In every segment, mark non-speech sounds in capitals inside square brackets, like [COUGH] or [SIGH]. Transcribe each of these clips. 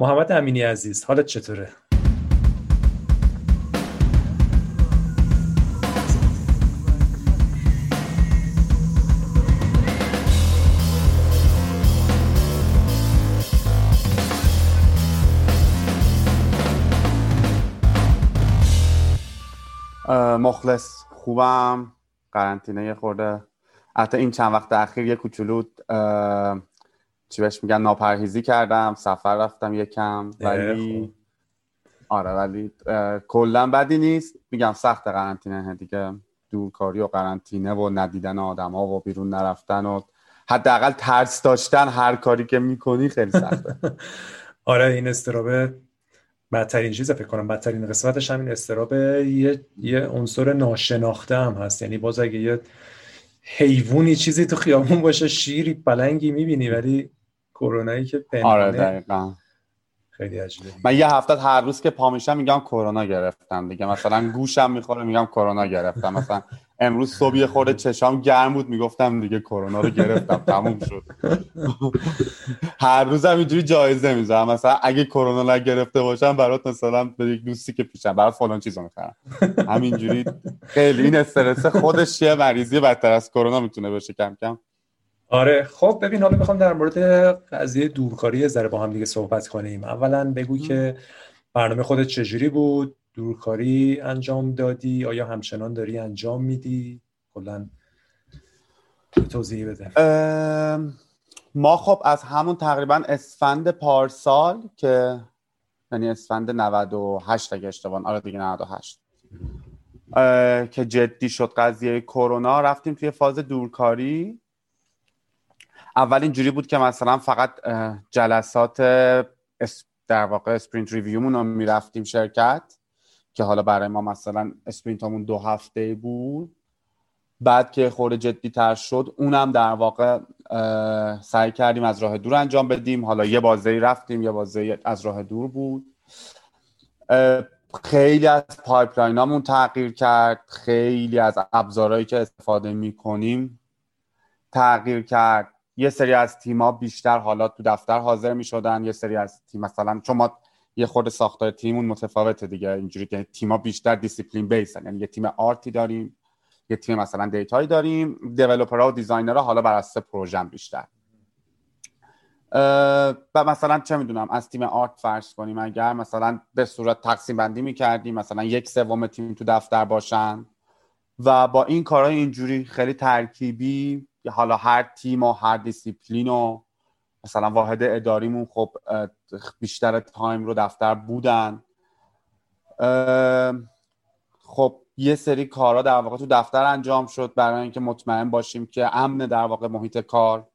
محمد امینی عزیز حالت چطوره؟ مخلص خوبم. قرنطینه یه خورده. حتی این چند وقت اخیر یه کوچولو چی بهش میگن ناپرهیزی کردم سفر رفتم یکم ولی آره ولی کلا بدی نیست. میگم سخت قرنطینه دیگه. دورکاری و قرنطینه و ندیدن آدم ها و بیرون نرفتن و حداقل ترس داشتن هر کاری که می‌کنی خیلی سخته. [LAUGHS] آره این استرابه بدترین چیز فکر کنم. بدترین قسمتش همین استراب یه یه عنصر ناشناخته هم هست. یعنی باز اگه یه حیوانی چیزی تو خیابون باشه شیری پلنگی می‌بینی ولی کرونایی که پنهانه آره دقیقا. خیلی عجیبه من یه هفته هر روز که پا میشم میگم کرونا گرفتم دیگه. مثلا گوشم می‌خوره میگم کرونا گرفتم. مثلا امروز صبح خورده چشام گرم بود می‌گفتم دیگه کرونا رو گرفتم. تموم شد. هر روزم اینجوری جایزه می‌ذارم. مثلا اگه کرونا نگرفته باشم برات مثلا به یک دوستی که پیشم برات فلان چیزو می‌خرم. همینجوری. خیلی این استرس خودش یه مریضی بدتر از کرونا می‌تونه باشه کم کم. آره خب ببین حالا می‌خوام در مورد قضیه دورکاری ذره با هم دیگه صحبت کنیم. اولا بگو که برنامه خودت چجوری بود؟ دورکاری انجام دادی؟ آیا همچنان داری انجام میدی؟ کلا توضیح بده. ما خب از همون تقریبا اسفند پارسال که یعنی اسفند 98 اگه اشتباه آره دیگه 98 که جدی شد قضیه کرونا رفتیم توی فاز دورکاری. اول اینجوری بود که مثلا فقط جلسات در واقع sprint review مون رو می‌رفتیم شرکت که حالا برای ما مثلا sprint همون دو هفته بود. بعد که خورده جدی تر شد اونم در واقع سعی کردیم از راه دور انجام بدیم. حالا یه بازه رفتیم یه بازه از راه دور بود. خیلی از pipeline امون تغییر کرد خیلی از ابزارهایی که استفاده می‌کنیم تغییر کرد. یه سری از تیما بیشتر حالا تو دفتر حاضر می شدن یه سری از تیم مثلا چون ما یه خورد ساختار تیمون متفاوته دیگه اینجوری که تیما بیشتر discipline base ن یعنی یه تیم art ی داریم یه تیم مثلا data یی داریم developer ها و designer ها حالا بر اساس پروژه بیشتر. و مثلا چه می‌دونم از تیم art فرض کنیم اگر مثلا به صورت تقسیم بندی می‌کردیم مثلا یک سوم تیم تو دفتر باشن و با این کارهای اینجوری خیلی ترکیبی حالا هر تیم و هر دیسیپلین و مثلا واحد اداریمون خب بیشتر time رو دفتر بودن. خب یه سری کارا در واقع تو دفتر انجام شد برای اینکه مطمئن باشیم که امن در واقع محیط کار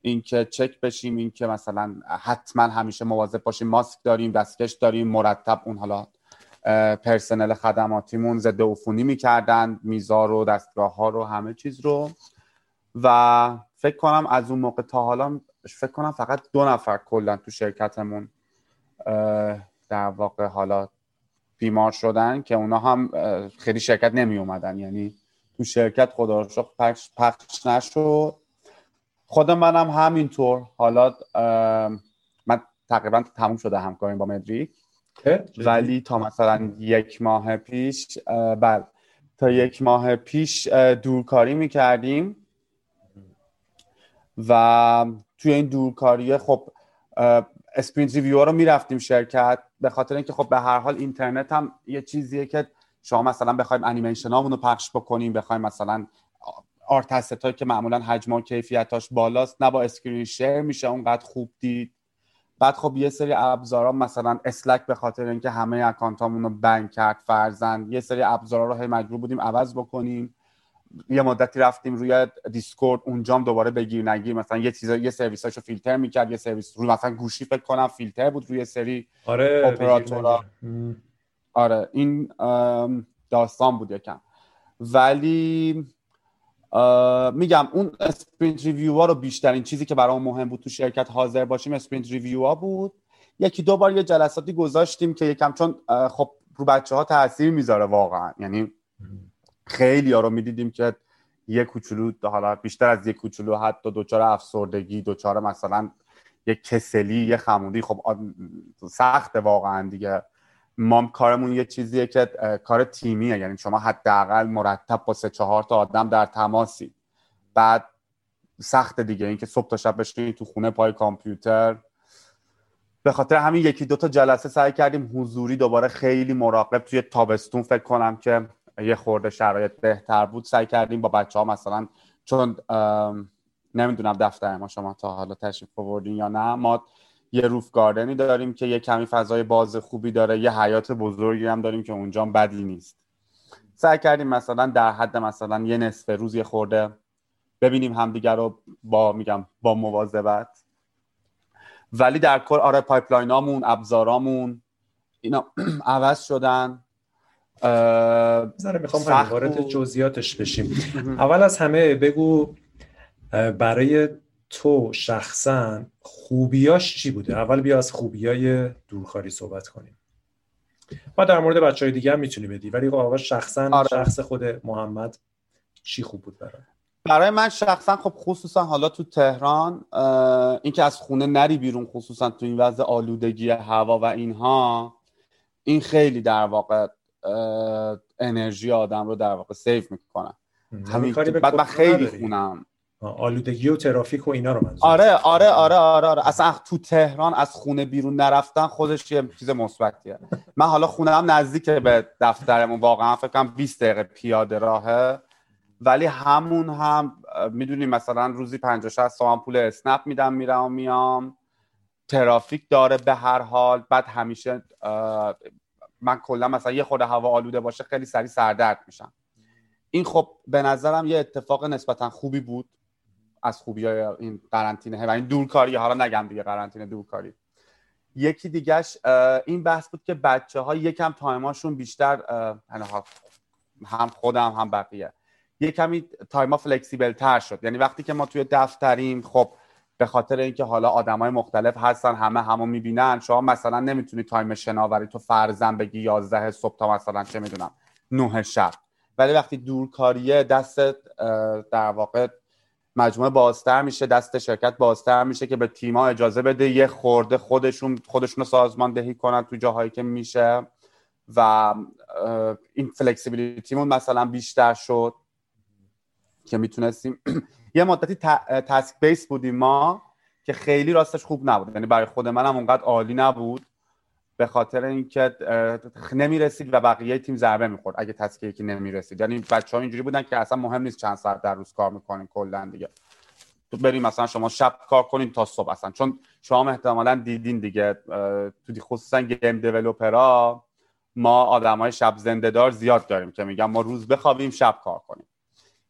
اینکه چک بشیم اینکه مثلا حتما همیشه مواظب باشیم ماسک داریم دستکش داریم مرتب اون حالا پرسنل خدماتیمون ضد عفونی می‌کردن میزار و دستگاه ها رو همه چیز رو. و فکر کنم از اون موقع تا حالا فکر کنم فقط دو نفر کلا تو شرکتمون در واقع حالا بیمار شدن که اونا هم خیلی شرکت نمی اومدن یعنی تو شرکت خدا رو پخش, پخش نشد. خود منم همینطور. حالا من تقریبا تموم شده همکاریم با مدریک. ولی تا مثلا یک ماه پیش بله تا یک ماه پیش دورکاری می‌کردیم. و توی این دورکاری خب sprint review رو می‌رفتیم شرکت به خاطر اینکه خب به هر حال اینترنت هم یه چیزیه که شما مثلا بخوایم انیمیشن رو پخش بکنیم بخوایم مثلا art هایی که معمولا حجم و کیفیتاش بالاست نه با screen share میشه اونقدر خوب دید. بعد خب یه سری ابزارا مثلا Slack به خاطر اینکه همه account امون رو ban کرد فرضاً یه سری ابزارا رو هی مجبور بودیم عوض بکنیم. یه مدتی رفتیم روی Discord اونجام دوباره بگیر نگیر. مثلا یه چیزا یه سرویساشو فیلتر می‌کرد یه سرویس روی مثلا گوشی فکر کنم فیلتر بود روی سری آره اپراتورا. آره این داستان بود یکم. ولی میگم اون sprint review ها رو بیشترین چیزی که برای مهم بود تو شرکت حاضر باشیم sprint review ها بود. یکی دو بار یه جلساتی گذاشتیم که یکم چون خب رو بچه ها تاثیر می‌ذاره واقعا. یعنی خیلی ها رو می‌دیدیم که یه کوچولو حالا بیشتر از یه کوچولو حتی دوچار افسردگی دوچار مثلا یه کسلی یه خمودی. خب سخته واقعا دیگه. ما کارمون یه چیزیه که کار تیمیه. یعنی شما حداقل مرتب با سه چهار تا آدم در تماسی. بعد سخت دیگه. اینکه صبح تا شب بشینی تو خونه پای کامپیوتر. به خاطر همین یکی دو تا جلسه سعی کردیم حضوری دوباره خیلی مراقب توی تابستون فکر کنم که یه خورده شرایط بهتر بود سعی کردیم با بچه ها مثلا چون نمی‌دونم دفتر ما شما تا حالا تشریف آوردین یا نه ما یه روف گاردنی داریم که یه کمی فضای باز خوبی داره یه حیات بزرگی هم داریم که اونجا بدی نیست. سعی کردیم مثلا در حد مثلا یه نصف روز یه خورده ببینیم همدیگر رو با میگم با مواظبت. ولی در کل آره pipeline امون ابزارامون اینا [CLEARS THROAT] عوض شدن. بذاره می‌خوام وارد جزئیاتش بشیم. اول از همه بگو برای تو شخصا خوبیاش چی بوده؟ اول بیا از خوبیای دورکاری صحبت کنیم. و در مورد بچه های دیگه هم می‌تونی بدی ولی خب شخصا آره. شخص خود محمد چی خوب بود برای برای من شخصا خب خصوصا حالا تو تهران اینکه از خونه نری بیرون خصوصا تو این وضع آلودگی هوا و اینها این خیلی در واقع انرژی آدم رو در واقع سیف می‌کنه همین بعد من خیلی خونم. آلودگی و ترافیک و اینا رو منظور آره آره آره آره آره. اصلا تو تهران از خونه بیرون نرفتن خودش یه چیز مثبتیه. من حالا خونه هم نزدیک به دفترمون واقعا فکر کنم 20 دقیقه پیاده راهه. ولی همون هم می‌دونی مثلا روزی 50 60 تومن پول اسنپ میدم میرم و میام. ترافیک داره به هر حال. بعد همیشه من کلا مثلا یه خورده هوا آلوده باشه خیلی سریع سردرد میشم. این خب به نظرم یه اتفاق نسبتا خوبی بود از خوبی های این قرنطینه. و این دورکاری حالا نگم دیگه قرنطینه دورکاری. یکی دیگهش این بحث بود که بچه ها یکم تایماشون بیشتر یعنی هم خودم هم بقیه. یه کمی time ا flexible تر شد. یعنی وقتی که ما توی دفتریم خب به خاطر اینکه حالا آدمای مختلف هستن همه همو می‌بینن. شما مثلا نمی‌تونی time شناوری تو فرضاً بگی 11 صبح تا مثلا چه می‌دونم 9 شب. ولی وقتی دورکاریه دست در واقع مجموعه بازتر میشه دست شرکت بازتر میشه که به تیما اجازه بده یه خورده خودشون خودشون رو سازماندهی کنن تو جاهایی که میشه. و این فلکسیبیلیتیمون مثلا بیشتر شد. که می‌تونستیم [CLEARS THROAT] یه مدتی تسک بیس بودیم ما که خیلی راستش خوب نبود. یعنی برای خود منم اونقدر عالی نبود به خاطر اینکه نمی‌رسید و بقیه تیم ضربه می‌خورد اگه تسکیه که نمی‌رسید. یعنی بچه ها اینجوری بودن که اصلا مهم نیست چند ساعت در روز کار می‌کنین کلا دیگه. تو بریم مثلا شما شب کار کنین تا صبح اصلا. چون شما احتمالا دیدین دیگه تو خصوصا گیم دیولوپرا ما آدم های شب زنده دار زیاد داریم که میگم ما روز بخوابیم شب کار کنیم.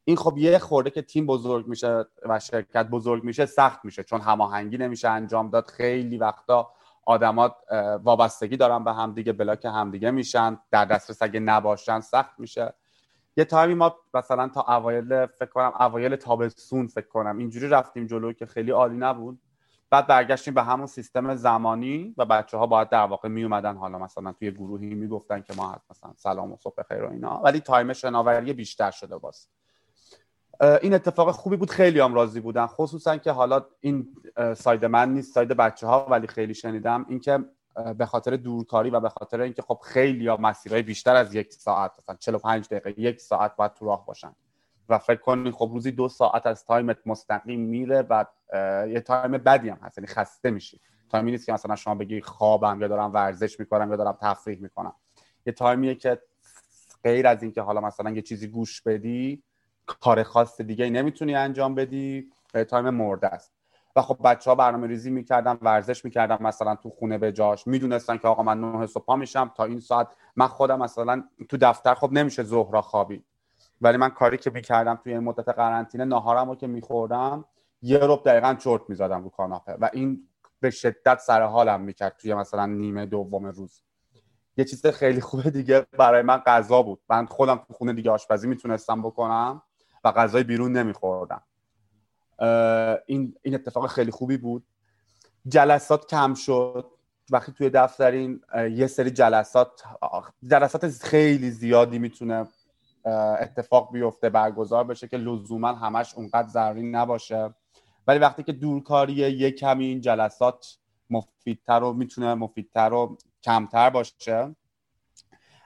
این خب یه خورده که تیم بزرگ میشه و شرکت بزرگ میشه سخت میشه چون هماهنگی نمیشه انجام داد. خیلی وقتا آدما وابستگی دارن به همدیگه بلاک همدیگه میشن در دسترس اگه نباشن سخت میشه. یه تایمی ما مثلا تا اوایل فکر کنم اوایل تابستون فکر کنم اینجوری رفتیم جلو که خیلی عالی نبود. بعد برگشتیم به همون سیستم زمانی و بچه ها باید در واقع می اومدن حالا مثلا توی گروهی می‌گفتن که ما مثلا سلام و صبح بخیر و اینا ولی time شناوری بیشتر شده باز. این اتفاق خوبی بود. خیلی هم راضی بودن. خصوصا که حالا این side من نیست side بچه ها ولی خیلی شنیدم. اینکه به خاطر دورکاری و به خاطر اینکه خب خیلی یا مسیرهای بیشتر از یک ساعت مثلا 45 دقیقه یک ساعت باید تو راه باشن. و فکر کنید خب روزی دو ساعت از تایمت مستقیم میره و یه time بدی هم هست. یعنی خسته میشی. time ی نیست که مثلا شما بگی خوابم یا دارم ورزش می‌کنم یا دارم تفریح می‌کنم. یه time یه که غیر از اینکه حالا مثلا یه چیزی گوش بدی کار خاص دیگه نمی‌تونی انجام بدی time مرده است. و خب بچه ها برنامه ریزی می‌کردن ورزش می‌کردن مثلا تو خونه به جاش. می‌دونستن که آقا من نه صبح میشم تا این ساعت. من خودم مثلا تو دفتر خب نمیشه ظهر خوابی. ولی من کاری که می‌کردم توی این مدت قرنطینه ناهارم رو که میخوردم یه رب دقیقا چرت می‌زدم رو کاناپه. و این به شدت سر حالم می‌کرد توی مثلا نیمه دوم روز. یه چیز خیلی خوبه دیگه برای من غذا بود. من خودم تو خونه دیگه آشپزی می‌تونستم بکنم. و غذای بیرون نمیخوردم. این این اتفاق خیلی خوبی بود. جلسات کم شد. وقتی توی دفترین یه سری جلسات جلسات خیلی زیادی می‌تونه اتفاق بیفته برگزار بشه که لزوما همش اونقدر ضروری نباشه. ولی وقتی که دورکاری یک کمی این جلسات مفیدتر و می‌تونه مفیدتر و کمتر باشه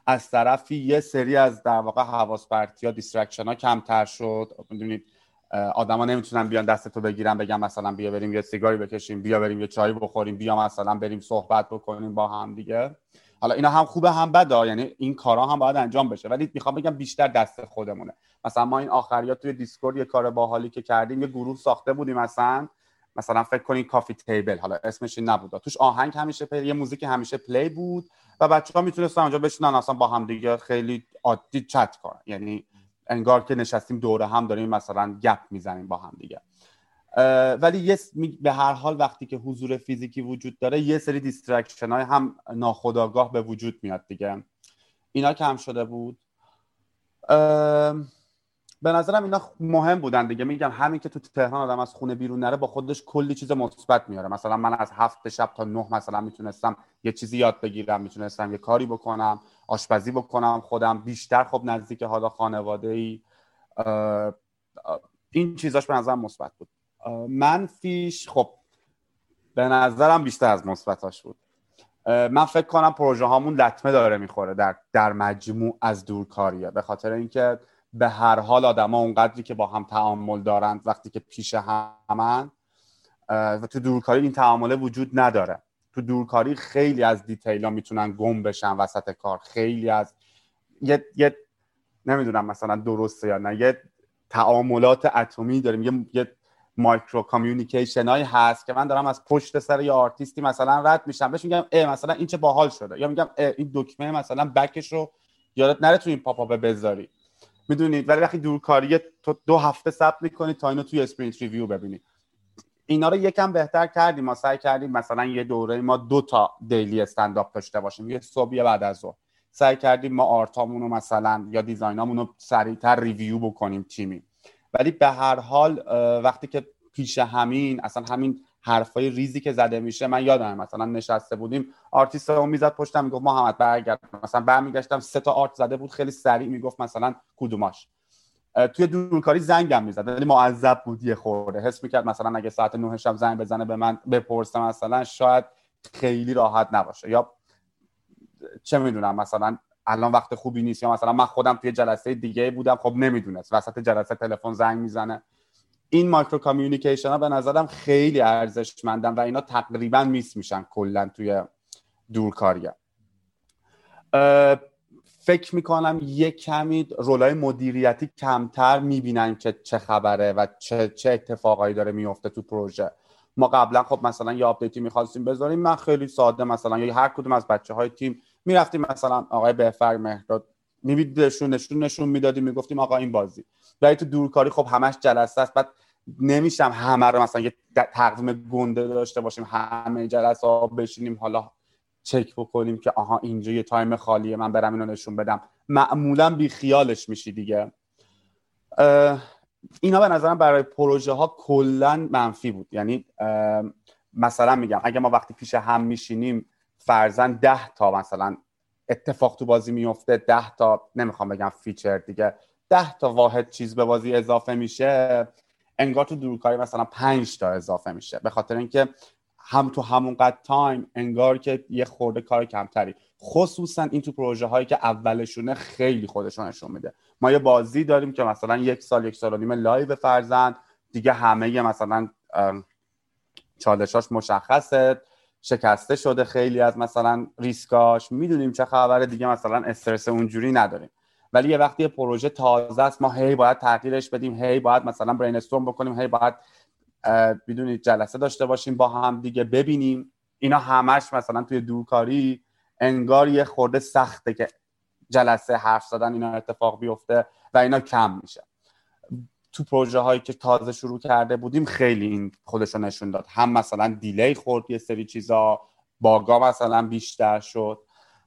از طرفی یه سری از در واقع حواس پرتی یا distraction ها کمتر شد. می‌دونید آدما نمی‌تونن بیان دستتو بگیرن بگم مثلا بیا بریم یه سیگاری بکشیم بیا بریم یه چای بخوریم بیا مثلا بریم صحبت بکنیم با هم دیگه. حالا اینا هم خوبه هم بده. یعنی این کارا هم باید انجام بشه. ولی می‌خوام بگم بیشتر دست خودمونه. مثلا ما این آخریات توی Discord یه کار باحالی که کردیم یه گروه ساخته بودیم مثلا مثلا فکر کنید coffee table حالا اسمش این نبود. توش آهنگ همیشه play یه موزیک همیشه play بود و بچه ها می‌تونستن اونجا بشینن اصلا با هم دیگه خیلی عادی چت کنن. یعنی انگار که نشستیم دوره هم داریم مثلا گپ می‌زنیم با هم دیگه. ولی یه به هر حال وقتی که حضور فیزیکی وجود داره یه سری distraction های هم ناخداگاه به وجود میاد دیگه. اینا کم شده بود. به نظرم اینا مهم بودن دیگه. میگم همین که تو تهران آدم از خونه بیرون نره با خودش کلی چیز مثبت میاره. مثلا من از هفت شب تا نه مثلا می‌تونستم یه چیزی یاد بگیرم می‌تونستم یه کاری بکنم آشپزی بکنم خودم بیشتر خب نزدیک حالا خانواده ای این چیزاش به نظرم مثبت بود. منفیش خب به نظرم بیشتر از مثبتاش بود. من فکر کنم پروژه هامون لطمه داره می‌خوره در در مجموع از دورکاریه. به خاطر اینکه به هر حال آدما اونقدری که با هم تعامل دارند وقتی که پیش همن و تو دورکاری این تعامله وجود نداره. تو دورکاری خیلی از detail ها می‌تونن گم بشن وسط کار. خیلی از یه, یه نمی‌دونم مثلا درسته یا نه یه تعاملات اتمی داریم. یه, یه micro communication هایی هست که من دارم از پشت سر یه آرتیستی مثلا رد میشم. بهش میگم ای مثلا این چه باحال شده؟ یا میگم این دکمه مثلا بکش رو یادت نره تو این پاپ بذاری. می‌دونید. ولی وقتی دورکاری تو دو هفته صبر می‌کنید تا اینو توی sprint review ببینید اینا رو یکم بهتر کردیم. ما سعی کردیم مثلا یه دوره ما دو تا daily stand-up داشته باشیم. یه صبح یه بعد از ظهر. سعی کردیم ما art امون رو مثلا یا design امون رو سریعتر review بکنیم تیمی. ولی به هر حال وقتی که پیش همین اصلا همین حرفای ریزی که زده میشه من یادم مثلا نشسته بودیم آرتیست اون می‌زد پشتم می‌گفت محمد برگرد. مثلا برمیگشتم سه تا art زده بود خیلی سریع می‌گفت مثلا کدوماش. توی دورکاری زنگم می‌زد ولی معذب بود یه خورده. حس می‌کرد مثلا اگه ساعت 9 شب زنگ بزنه به من بپرسه مثلا شاید خیلی راحت نباشه. یا چه می‌دونم مثلا الان وقت خوبی نیست یا مثلا من خودم توی جلسه دیگه بودم خب نمی‌دونست. وسط جلسه تلفن زنگ می‌زنه. این مایکرو کامیونیکیشن ها به نظرم خیلی ارزشمندن و اینا تقریبا میس میشن کلا توی دورکاری فکر می‌کنم یه کمی رولای مدیریتی کمتر می‌بینن که چه خبره و چه, چه اتفاقایی داره میفته تو پروژه. ما قبلا خب مثلا یه آپدیتی می‌خواستیم بذاریم من خیلی ساده مثلا یا هر کدوم از بچه های تیم می‌رفتیم مثلا آقای بهفر مهداد میدیدشون نشون نشون می‌دادیم می‌گفتیم آقا این بازی. ولی تو دورکاری خب همش جلسه است. بعد نمیشم همه رو مثلا یه تقویم گنده داشته باشیم همه جلسه ها بشینیم حالا چک بکنیم که آها اینجا یه time خالیه من برم اینو نشون بدم. معمولا بی خیالش میشی دیگه. اینا به نظرم برای پروژه ها کلا منفی بود. یعنی مثلا میگم اگه ما وقتی پیش هم میشینیم فرضا ده تا مثلا اتفاق تو بازی میفته ده تا نمی‌خوام بگم feature دیگه ده تا واحد چیز به بازی اضافه میشه انگار تو دورکاری مثلا پنج تا اضافه میشه. به خاطر اینکه هم تو همون قد time انگار که یه خورده کار کمتری. خصوصا این تو پروژه هایی که اولشونه خیلی خودشون نشون میده. ما یه بازی داریم که مثلا یک سال یک سال و نیم live فرضا دیگه همه مثلا چالشاش مشخصه شکسته شده خیلی از مثلا ریسکاش. می‌دونیم چه خبره دیگه مثلا استرس اونجوری نداریم. ولی یه وقتی پروژه تازه است ما هی باید تغییرش بدیم هی باید مثلا brainstorm بکنیم هی باید بدونید جلسه داشته باشیم با هم دیگه ببینیم. اینا همش مثلا توی دورکاری انگار یه خورده سخته که جلسه حرف زدن اینا اتفاق بیفته و اینا کم میشه. تو پروژه هایی که تازه شروع کرده بودیم خیلی این خودش نشون داد. هم مثلا دیلی خورد یه سری چیزا باگا مثلا بیشتر شد.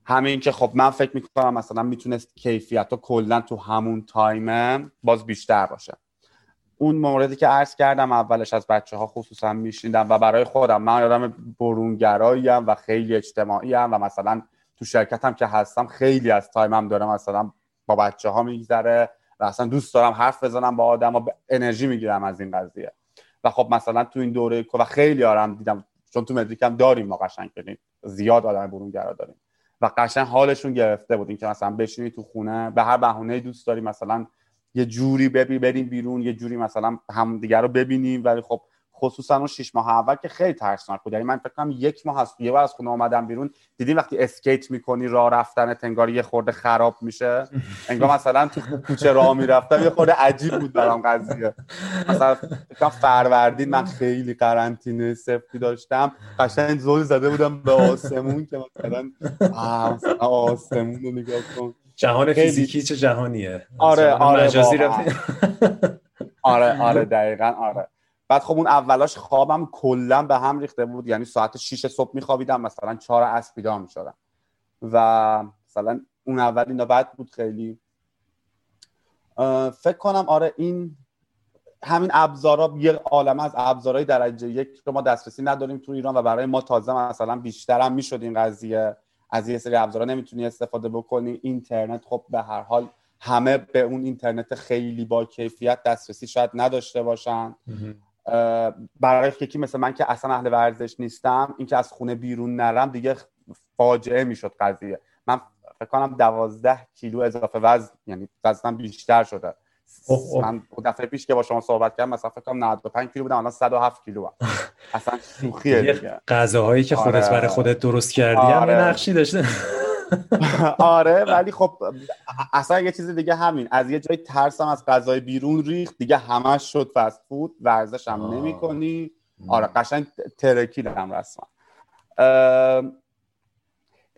همین که خب من فکر می‌کنم مثلا می‌تونست کیفیت ها کلا تو همون تایم باز بیشتر باشه. اون موردی که عرض کردم اولش از بچه ها خصوصا میشنیدم و برای خودم. من یادم برونگرایی و خیلی اجتماعی و مثلا تو شرکتم که هستم خیلی از تایمم دارم مثلا با بچه ها میگذره و اصلا دوست دارم حرف بزنم با آدم و انرژی می‌گیرم از این قضیه. و خب مثلا تو این دوره و خیلی آرام دیدم چون تو مدریک داریم ما قشنگ زیاد آدم برونگرا داریم. و قشنگ حالشون گرفته بود. که مثلا بشینی تو خونه به هر بهونه دوست داری مثلا یه جوری ببی بریم بیرون یه جوری مثلا هم دیگر رو ببینیم. ولی خب خصوصا اون شش ماه اول که خیلی ترسناک بود. یعنی من فکر کنم یک ماه هست یه بار از خونه اومدم بیرون دیدی وقتی اسکیت می‌کنی راه رفتن انگار یه خورده خراب میشه. انگار مثلا تو کوچه راه می‌رفتم یه خورده عجیب بود برام قضیه. مثلا فکر فروردین من خیلی قرنطینه سفتی داشتم. قشنگ زل زده بودم به آسمون که مثلا آسمون رو نگاه کن. جهان فیزیکی چه جهانیه؟ آره آره [LAUGHS] آره آره دقیقا آره. بعد خب اون اولاش خوابم کلا به هم ریخته بود. یعنی ساعت 6 صبح میخوابیدم مثلا 4 عصر بیدار می‌شدم. و مثلا اون اول اینا بد بود خیلی. فکر کنم آره این همین ابزارا یه عالم از ابزارهای درجه یک که ما دسترسی نداریم تو ایران و برای ما تازه مثلا بیشتر هم می‌شد این قضیه. از یه سری ابزارا نمی‌تونی استفاده بکنی. اینترنت خب به هر حال همه به اون اینترنت خیلی با کیفیت دسترسی شاید نداشته باشن. برای یکی مثل من که اصلا اهل ورزش نیستم اینکه از خونه بیرون نرم دیگه فاجعه می‌شد قضیه من فکر کنم دوازده کیلو اضافه وزن یعنی وزنم بیشتر شده من دفعه پیش که با شما صحبت کردم مثلا فکر کنم 95 کیلو بودم الان 107 کیلو هم. [LAUGHS] اصلا شوخیه دیگه غذاهایی که خودت آره. برای خودت درست کردی آره. هم نقشی داشته [LAUGHS] آره ولی خب اصلا یه چیز دیگه همین. از یه جای ترسم از غذای بیرون ریخت دیگه همش شد فست فود ورزش هم نمی کنی آره قشنگ ترکیدم رسما.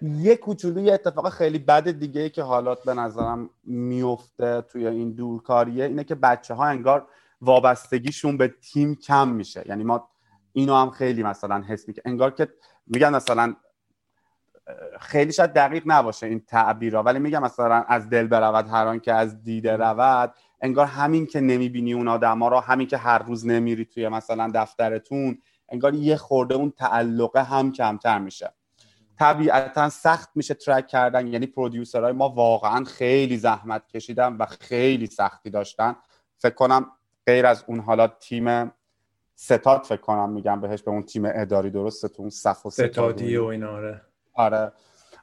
یه کوچولو یه اتفاق خیلی بد دیگه ای که حالات به نظرم میفته توی این دورکاریه اینه که بچه ها انگار وابستگیشون به تیم کم میشه. یعنی ما اینو هم خیلی مثلا حس که انگار که میگن مثلا خیلی شاید دقیق نباشه این تعبیرها ولی میگم مثلا از دل برود هر که از دیده رود انگار همین که نمی‌بینی اون آدما رو همین که هر روز نمیری توی مثلا دفترتون انگار یه خورده اون تعلقه هم کمتر میشه. طبیعتا سخت میشه ترک کردن یعنی پرودیوسرهای ما واقعا خیلی زحمت کشیدن و خیلی سختی داشتن. فکر کنم غیر از اون حالا تیم ستاد فکر کنم میگم بهش به اون تیم اداری درسته تو اون صف و ستادی و اینا آره. آره.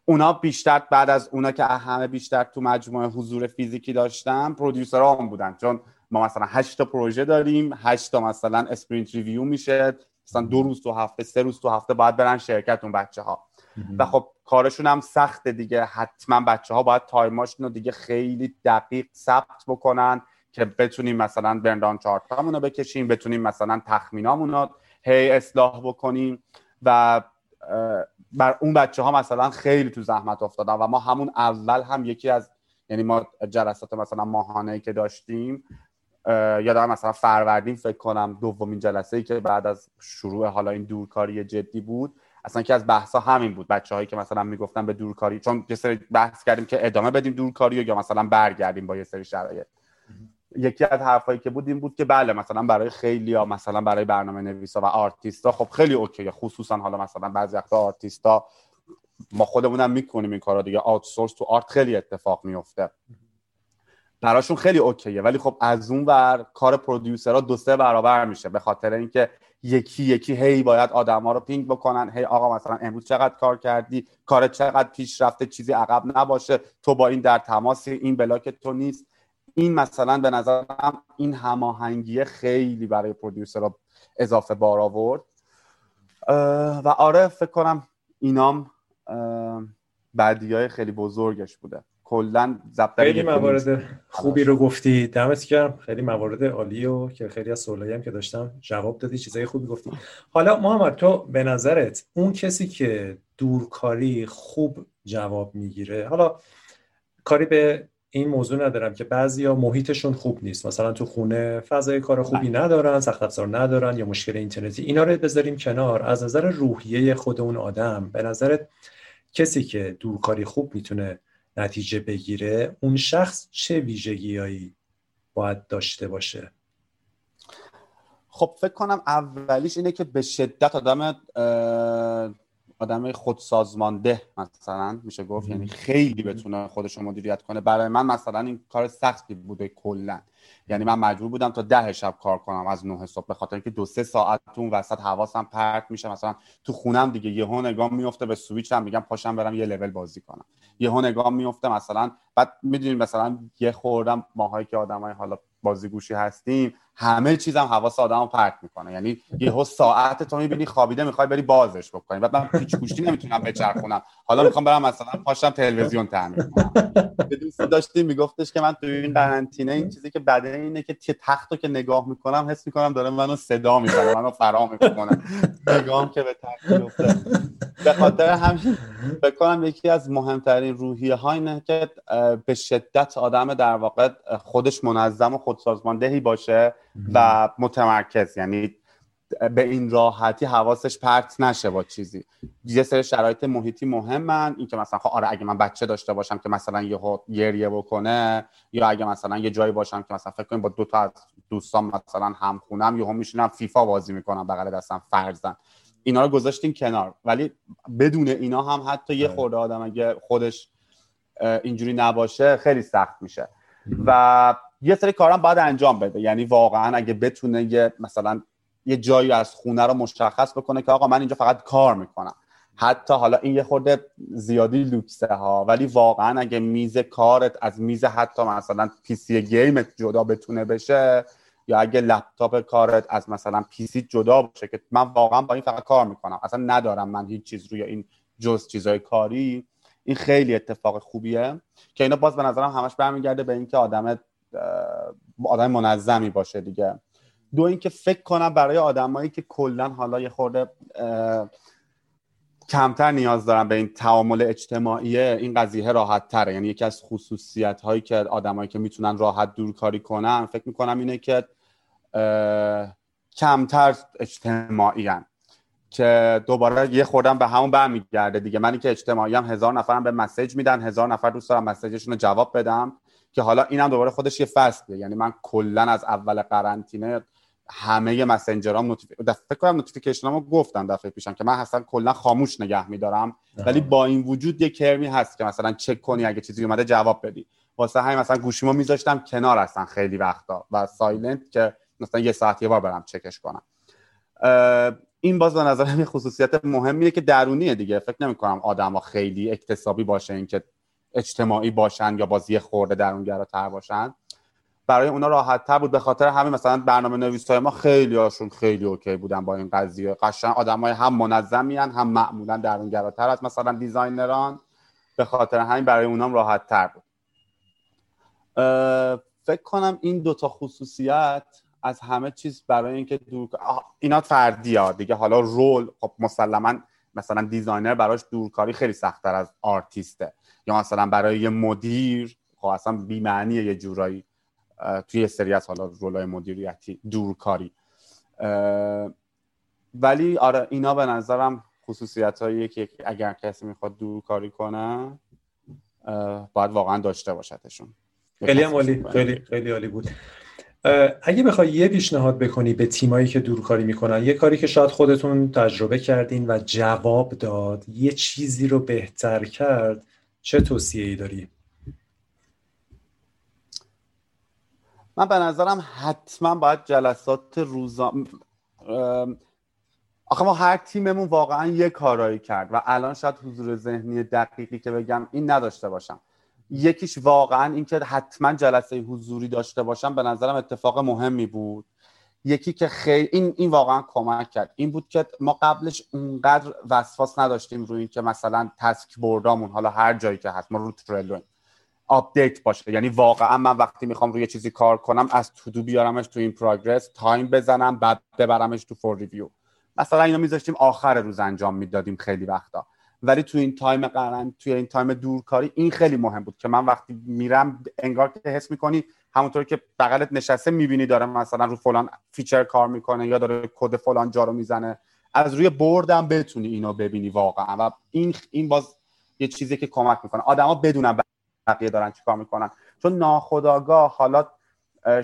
اونا بیشتر بعد از اونا که همه بیشتر تو مجموعه حضور فیزیکی داشتن producer هم بودن. چون ما مثلا هشت تا پروژه داریم هشت تا مثلا sprint review میشه. مثلا دو روز تو هفته سه روز تو هفته باید برن شرکت اون بچه ها و خب کارشون هم سخته دیگه. حتما بچه ها باید time اشون رو دیگه خیلی دقیق ثبت بکنن که بتونیم مثلا برندان چارت رو بکشیم بتونیم مثلا تخمینامون رو هی اصلاح بکنیم. و بر اون بچه ها مثلا خیلی تو زحمت افتادن و ما همون اول هم یکی از یعنی ما جلسات مثلا ماهانه که داشتیم یادم مثلا فروردین فکر کنم دومین جلسه ای که بعد از شروع حالا این دورکاری جدی بود اصلا که از بحثا همین بود. بچه هایی که مثلا می‌گفتن به دورکاری چون یه سری بحث کردیم که ادامه بدیم دورکاری یا مثلا برگردیم با یه سری شرایط. یکی از حرفایی که بود این بود که بله مثلا برای خیلی ها مثلا برای برنامه نویسا و آرتیستا خب خیلی okay ه. خصوصا حالا مثلا بعضی وقتا آرتیستا ما خودمونم می‌کنیم این کارا دیگه. outsource تو art خیلی اتفاق میفته براشون خیلی okay ه. ولی خب از اون ور کار producer ها دو سه برابر میشه. به خاطر اینکه یکی یکی هی باید آدما رو ping بکنن. هی آقا مثلا امروز چقدر کار کردی؟ کار چقدر پیش رفته؟ چیزی عقب نباشه. تو با این در تماسی این block تو نیست. این مثلا به نظرم این هماهنگی خیلی برای پرودیوسر اضافه بار آورد. و آره فکر کنم اینام بعدی های خیلی بزرگش بوده. کلا خیلی موارد خوبی رو گفتی. دمت گرم. خیلی موارد عالی و که خیلی از سوالایی هم که داشتم جواب دادی چیزای خوبی گفتی. حالا محمد تو به نظرت اون کسی که دورکاری خوب جواب می‌گیره حالا کاری به این موضوع ندارم که بعضیا محیطشون خوب نیست. مثلا تو خونه فضای کار خوبی بله. ندارن سخت افزار ندارن یا مشکل اینترنتی. اینا رو بذاریم کنار. از نظر روحیه خود اون آدم به نظرت کسی که دورکاری خوب می‌تونه نتیجه بگیره اون شخص چه ویژگیهایی باید داشته باشه؟ خب فکر کنم اولیش اینه که به شدت آدم آدم خودسازمانده مثلا میشه گفت یعنی خیلی بتونه خودش رو مدیریت کنه. برای من مثلا این کار سختی بوده کلا. یعنی من مجبور بودم تا ده شب کار کنم از نه صبح به خاطر اینکه دو سه ساعت اون وسط حواسم پرت میشه. مثلا تو خونم دیگه یهو نگاه میفته به سویچ هم میگم پاشم برم یه لول بازی کنم. یهو نگاه میفته مثلا بعد می‌دونید مثلا یه خوردم ماهایی که آدمای حالا بازیگوشی هستیم همه چیزم حواس آدمو پرت می‌کنه. یعنی یهو ساعت تو می‌بینی خوابیده می‌خوای بری بازش بکنی. بعد من پیچ گوشتی نمی‌تونم بچرخونم. حالا می‌خوام برم مثلا پاشم تلویزیون تعمیر کنم. دوست داشتیم میگفتش که من تو این قرنطینه این چیزی که بده اینه که تختو که نگاه می‌کنم حس می‌کنم داره منو صدا می‌زنه منو فرا می‌کنه. نگاهم که به تخت به خاطر همین فکر کنم یکی از مهمترین روحیه ها اینه که به شدت آدم در واقع خودش منظم و خودسازماندهی باشه. و متمرکز یعنی به این راحتی حواسش پرت نشه با چیزی. یه سری شرایط محیطی مهمن این که مثلا خب آره اگه من بچه داشته باشم که مثلا یه گریه بکنه یا اگه مثلا یه جایی باشم که مثلا فکر کنیم با دو تا از دوستان مثلا هم خونم یهو میشینم فیفا بازی می‌کنم بغل دستم فرزن. اینا رو گذاشتیم کنار. ولی بدون اینا هم حتی یه آره. خورده آدم اگه خودش اینجوری نباشه خیلی سخت میشه. و یه سری کارم باید انجام بده. یعنی واقعا اگه بتونه یه مثلا یه جایی از خونه رو مشخص بکنه که آقا من اینجا فقط کار می‌کنم. حتی حالا این یه خورده زیادی لوکسه ها ولی واقعا اگه میز کارت از میز حتی مثلا PC game ت جدا بتونه بشه یا اگه لپتاپ کارت از مثلا PC جدا باشه که من واقعا با این فقط کار می‌کنم. اصلا ندارم من هیچ چیز روی این جز چیزای کاری. این خیلی اتفاق خوبیه که اینا باز به نظرم همش برمیگرده به اینکه آدم آدم منظمی باشه دیگه. دو اینکه فکر کنم برای آدمایی که کلا حالا یه خورده کمتر نیاز دارن به این تعامل اجتماعیه این قضیه راحت تره یعنی یکی از خصوصیت هایی که آدمایی که می‌تونن راحت دورکاری کنن فکر می‌کنم اینه که کمتر اجتماعی هن. که دوباره یه خوردم به همون برمیگرده دیگه. منی که اجتماعی هم هزار نفرم به مسیج میدن هزار نفر دوست دارم مسیجشون رو جواب بدم. که حالا اینم دوباره خودش یه فصله. یعنی من کلا از اول قرنطینه همه messenger ام notif... فکر کنم notification امو گفتم دفعه پیشم که من اصلا کلا خاموش نگه میدارم. ولی با این وجود یه کرمی هست که مثلا چک کنی اگه چیزی اومده جواب بدی. واسه همین مثلا گوشیمو میذاشتم کنار دستم خیلی وقتا و silent که مثلا یه ساعت یه بار برم چکش کنم. این باز به نظر یه خصوصیت مهمیه که درونیه دیگه. فکر نمی کنم آدما خیلی اکتسابی باشه اینکه اجتماعی باشن یا یه خورده درونگراتر باشن. برای اونا راحت تر بود. به خاطر همین مثلا برنامه نویس های ما خیلی هاشون خیلی اوکی بودن با این قضیه. قشنگ آدم های هم منظمی هم معمولا درونگراتر از مثلا designer ان به خاطر همین برای اونام راحت تر بود. فکر کنم این دوتا خصوصیت از همه چیز برای اینکه دور اینا فردی ها دیگه. حالا role خب مسلما مثلا designer براش دورکاری خیلی سختتر از آرتیسته. یا مثلا برای یه مدیر خب اصلا بی‌معنیه یه جورایی توی یه سری از حالا role ای مدیریتی دورکاری. ولی آره اینا به نظرم خصوصیت هایی که اگر کسی می‌خواد دورکاری کنه باید واقعا داشته باشدشون. خیلی عالی. خیلی خیلی عالی بود. اگه بخوای یه پیشنهاد بکنی به تیمایی که دورکاری می‌کنن یه کاری که شاید خودتون تجربه کردین و جواب داد یه چیزی رو بهتر کرد چه توصیه ای داری؟ من به نظرم حتما باید جلسات روزا آخه ما هر تیممون واقعا یه کارایی کرد و الان شاید حضور ذهنی دقیقی که بگم این نداشته باشم یکیش واقعا اینکه حتما جلسه حضوری داشته باشم به نظرم اتفاق مهمی بود یکی که خیلی این این واقعا کمک کرد. این بود که ما قبلش اونقدر وسواس نداشتیم روی اینکه مثلا تسک بردامون حالا هر جایی که هست ما رو ترلو update باشه. یعنی واقعا من وقتی می‌خوام روی چیزی کار کنم از to do بیارمش تو in progress time بزنم بعد ببرمش تو for review. مثلا اینو میذاشتیم آخر روز انجام می‌دادیم خیلی وقتا. ولی تو این time قرن توی این time دورکاری این خیلی مهم بود که من وقتی میرم انگار که حس می‌کنی همونطور که بغلت نشسته می‌بینی داره مثلا رو فلان feature کار می‌کنه یا داره کد فلان جا رو می‌زنه. از روی board م بتونی اینو ببینی واقعا. و این این باز یه چیزی که کمک می‌کنه. آدما بدونن بقیه دارن چیکار می‌کنن. چون ناخداگاه حالا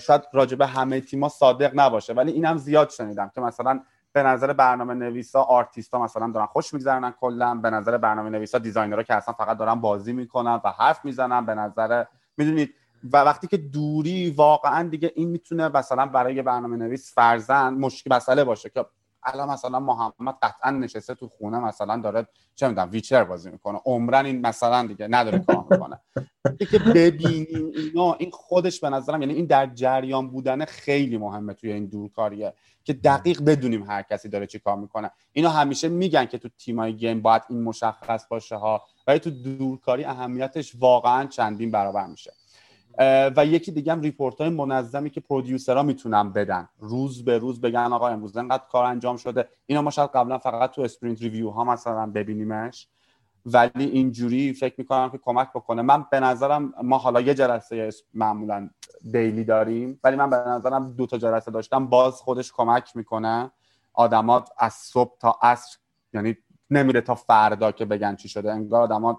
شاید راجبه همه تیما صادق نباشه ولی اینم زیاد شنیدم که مثلا به نظر برنامه نویسا آرتیستا مثلا دارن خوش میگذرنن کلا. به نظر برنامه نویسا دیزاینرها که اصلا فقط دارن بازی می‌کنن و حرف می‌زنن. به نظر می‌دونید و وقتی که دوری واقعا دیگه این می‌تونه مثلا برای برنامه نویس فرزن مشکل مسئله باشه که الان مثلا محمد قطعا نشسته تو خونه مثلا داره چه می‌دونم Witcher بازی می‌کنه عمرا این مثلا دیگه نداره کار می‌کنه. که ببینیم اینا این خودش به نظرم یعنی این در جریان بودن خیلی مهمه توی این دورکاریه که دقیق بدونیم هر کسی داره چی کار می‌کنه. اینو همیشه میگن که تو تیمای game باید این مشخص باشه ها ولی تو دورکاری اهمیتش واقعا چندین برابر میشه. و یکی دیگه هم report های منظمی که producer ها می‌تونن بدن. روز به روز بگن آقا امروز انقدر کار انجام شده. اینا ما شاید قبلا فقط تو sprint review ها مثلا ببینیمش. ولی اینجوری فکر می‌کنم که کمک بکنه. من به نظرم ما حالا یه جلسه معمولا دیلی داریم. ولی من به نظرم دو تا جلسه داشتم. باز خودش کمک می‌کنه. آدمات از صبح تا عصر یعنی نمیره تا فردا که بگن چی شده. انگار آدمات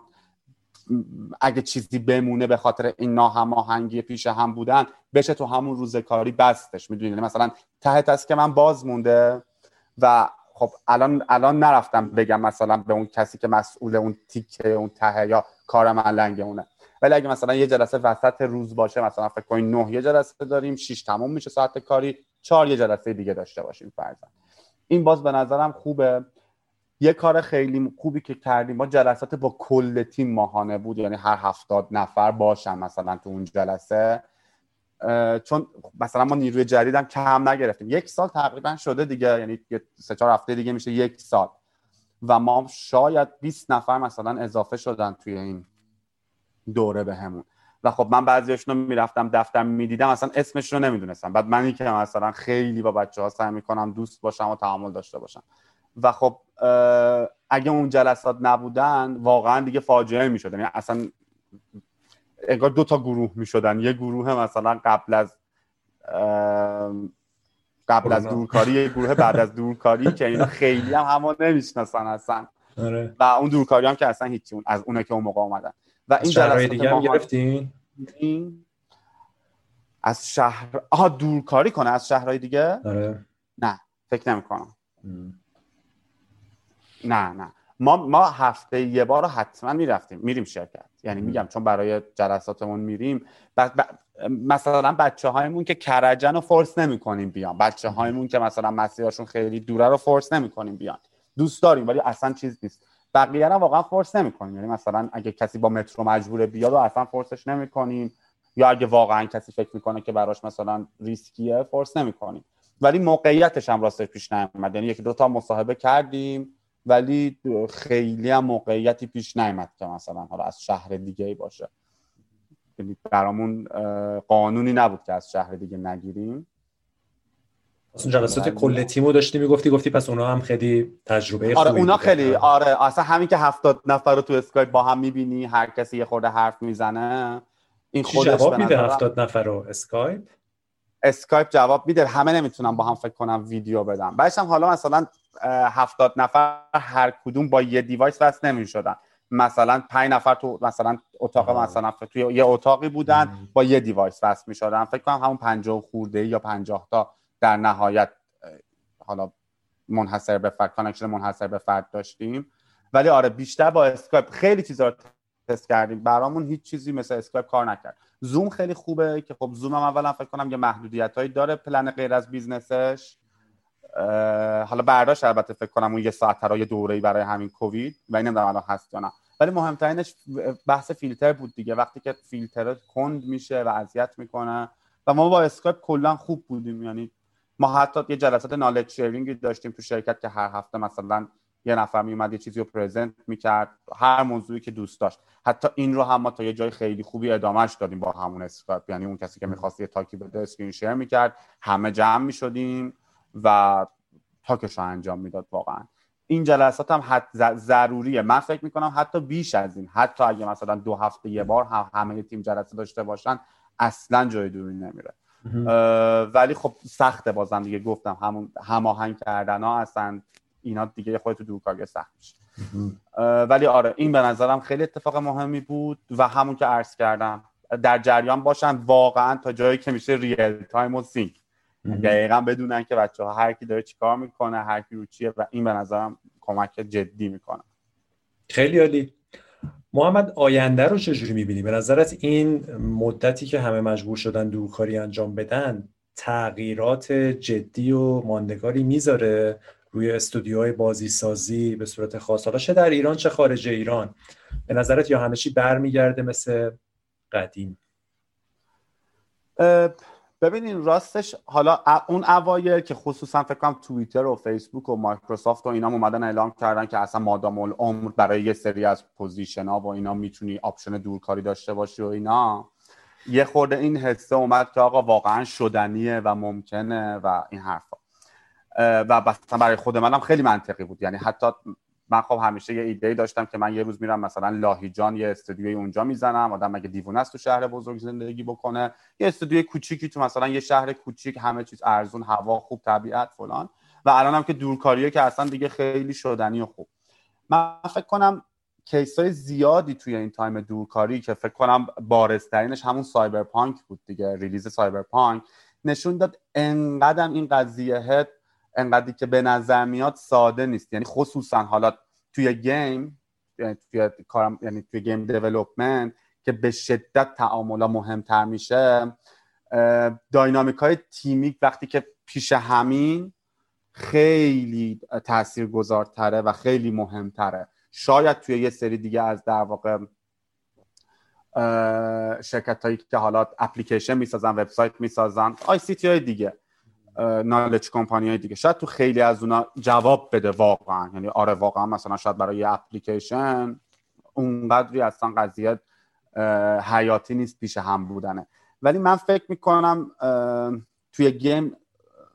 اگه چیزی بمونه به خاطر این ناهماهنگی پیش هم بودن بشه تو همون روز کاری بستش. می‌دونی؟ یعنی مثلا ته است که من باز مونده و خب الان الان نرفتم بگم مثلا به اون کسی که مسئول اون تیکه اون ته یا کار من لنگ اونه. ولی اگه مثلا یه جلسه وسط روز باشه مثلا فکر کنید نه یه جلسه داریم شش تموم میشه ساعت کاری چهار یه جلسه دیگه داشته باشیم فرضاً. این باز به نظرم خوبه. یه کار خیلی خوبی که کردیم. ما جلسات با کل تیم ماهانه بود. یعنی هر هفتاد نفر باشن مثلا تو اون جلسه. چون مثلا ما نیروی جدیدم کم نگرفتیم. یک سال تقریبا شده دیگه. یعنی سه چهار هفته دیگه میشه یک سال. و ما شاید 20 نفر مثلا اضافه شدن توی این دوره بهمون و خب من بعضیاشون رو می‌رفتم دفتر می‌دیدم. اصلا اسمش رو نمی‌دونستم. بعد منی که مثلا خیلی با بچه ها سعی می‌کنم دوست باشم و تعامل داشته باشم. و خب اگه اون جلسات نبودن واقعا دیگه فاجعه می‌شد. یعنی اصلا انگار دو تا گروه می‌شدن. یه گروه مثلا قبل از قبل از دورکاری یه گروه بعد از دورکاری که اینا خیلی هم همون نمی‌شناسن اصلا. آره. و اون دورکاری هم که اصلا هیچی اون از اونه که اون موقع اومدن. و این جلسات دیگه هم گرفتین؟ از شهر آها دورکاری کنه از شهرهای دیگه؟ آره. نه فکر نمی کنم نه نه. ما ما هفته یه بار رو حتما می‌رفتیم. میریم شرکت. یعنی میگم چون برای جلساتمون میریم ب... ب... مثلا بچه هایمون که کرجن رو force نمی کنیم بیان. بچه هایمون که مثلا مسیرشون خیلی دوره رو force نمی کنیم بیان. دوست داریم ولی اصلا چیز نیست. بقیه رو واقعا force نمی کنیم یعنی مثلا اگه کسی با مترو مجبوره بیاد و اصلا force ش نمی کنیم یا اگه واقعا کسی فکر می‌کنه که براش مثلا ریسکیه force نمی کنیم ولی موقعیتش هم راستش پیش نیومد. یعنی یک دو تا مصاحبه کردیم. ولی خیلی هم موقعیتی پیش نیامد که مثلا حالا از شهر دیگه ای باشه. یعنی برامون قانونی نبود که از شهر دیگه نگیریم. اون جلسات کل تیمو داشتی می‌گفتی گفتی پس اونا هم خیلی تجربه آره اونا خیلی آره اصلا همین که هفتاد نفر رو تو اسکایپ با هم می‌بینی هر کسی یه خورده حرف می‌زنه این خودش جواب میده هفتاد نفر رو؟ اسکایپ؟ اسکایپ جواب میده. همه نمی‌تونم با هم فکر کنم ویدیو بدم بعدش هم حالا مثلا هفتاد نفر هر کدوم با یه device وصل نمی‌شدن. مثلا پنج نفر تو مثلا اتاق مثلا توی یه اتاقی بودن با یه device وصل می‌شدن. فکر کنم همون پنجاه خورده یا پنجاه تا در نهایت حالا منحصر به فرد connection منحصر به فرد داشتیم. ولی آره بیشتر با اسکایپ. خیلی چیزا رو تست کردیم. برامون هیچ چیزی مثل اسکایپ کار نکرد. زوم خیلی خوبه که خب زوم هم اولا فکر کنم یه محدودیت هایی داره پلن غیر از business ش. حالا برداشت البته فکر کنم اون یه ساعت یه دوره برای همین کووید و این الان هست یا نه. ولی مهمترینش بحث فیلتر بود دیگه. وقتی که فیلتر کند میشه و اذیت می‌کنه و ما با اسکایپ کلا خوب بودیم. یعنی ما حتی یه جلسات knowledge sharing داشتیم تو شرکت که هر هفته مثلا یه نفر میومد یه چیزی رو present می‌کرد. هر موضوعی که دوست داشت. حتی این رو هم ما تا یه جای خیلی خوبی ادامهش دادیم با همون اسکایپ. یعنی اون کسی که می‌خواست یه talk ی بده screen share می‌کرد همه جمع می‌شدیم. و talk ش رو انجام می‌داد واقعا. این جلسات هم حت ضروریه. من فکر می‌کنم حتی بیش از این. حتی اگه مثلا دو هفته یه بار هم همه تیم جلسه داشته باشن اصلا جای دوری نمیره. ولی خب سخته بازم دیگه. گفتم همون هماهنگ کردن ها اصلا اینا دیگه خودتو دورکاری سخت میشه. ولی آره این به نظرم خیلی اتفاق مهمی بود و همون که عرض کردم در جریان باشن واقعا تا جایی که میشه real time و sync دقیقا بدونن که بچه ها هر کی داره چیکار می‌کنه هر کی رو چیه و این به نظرم کمک جدی می‌کنه. خیلی عالی. محمد آینده رو چجوری می‌بینی؟ به نظرت این مدتی که همه مجبور شدن دورکاری انجام بدن تغییرات جدی و ماندگاری می‌ذاره روی استودیوهای بازی سازی به صورت خاص؟ حالا چه در ایران چه خارج ایران؟ به نظرت یا همه چی برمیگرده مثل قدیم؟ ببینین راستش حالا اون اوایل که خصوصا فکر کنم توییتر و فیسبوک و مایکروسافت و اینا اومدن اعلام کردن که اصلا مادام العمر برای یه سری از position ها و اینا می‌تونی option دورکاری داشته باشی و اینا. یه خورده این حسه اومد که آقا واقعا شدنیه و ممکنه و این حرفا. و مثلا برای خود منم خیلی منطقی بود. یعنی حتی من خب همیشه یه ایده داشتم که من یه روز میرم مثلا لاهیجان یه استودیوی اونجا می‌زنم آدم مگه دیوونه است تو شهر بزرگ زندگی بکنه. یه استودیوی کوچیکی تو مثلا یه شهر کوچیک همه چیز ارزون هوا خوب طبیعت فلان. و الانم که دورکاریه که اصلا دیگه خیلی شدنی و خوب. من فکر کنم case های زیادی توی این time دورکاری که فکر کنم بارزترینش همون Cyberpunk بود دیگه release Cyberpunk نشون داد انقدر این قضیه انقدری که به نظر میاد ساده نیست. یعنی خصوصا حالا توی game یعنی توی کارم یعنی توی game development که به شدت تعاملا مهمتر میشه dynamic های تیمی وقتی که پیش همین خیلی تاثیرگذارتره و خیلی مهمتره. شاید توی یه سری دیگه از در واقع شرکت هایی که حالا اپلیکیشن می‌سازن وبسایت می‌سازن آی سی تی های دیگه. نالج کمپانی های دیگه. شاید تو خیلی از اونا جواب بده واقعا. یعنی آره واقعا مثلا شاید برای یه اپلیکیشن اونقدری اصلا قضیه حیاتی نیست پیش هم بودنه. ولی من فکر می‌کنم توی گیم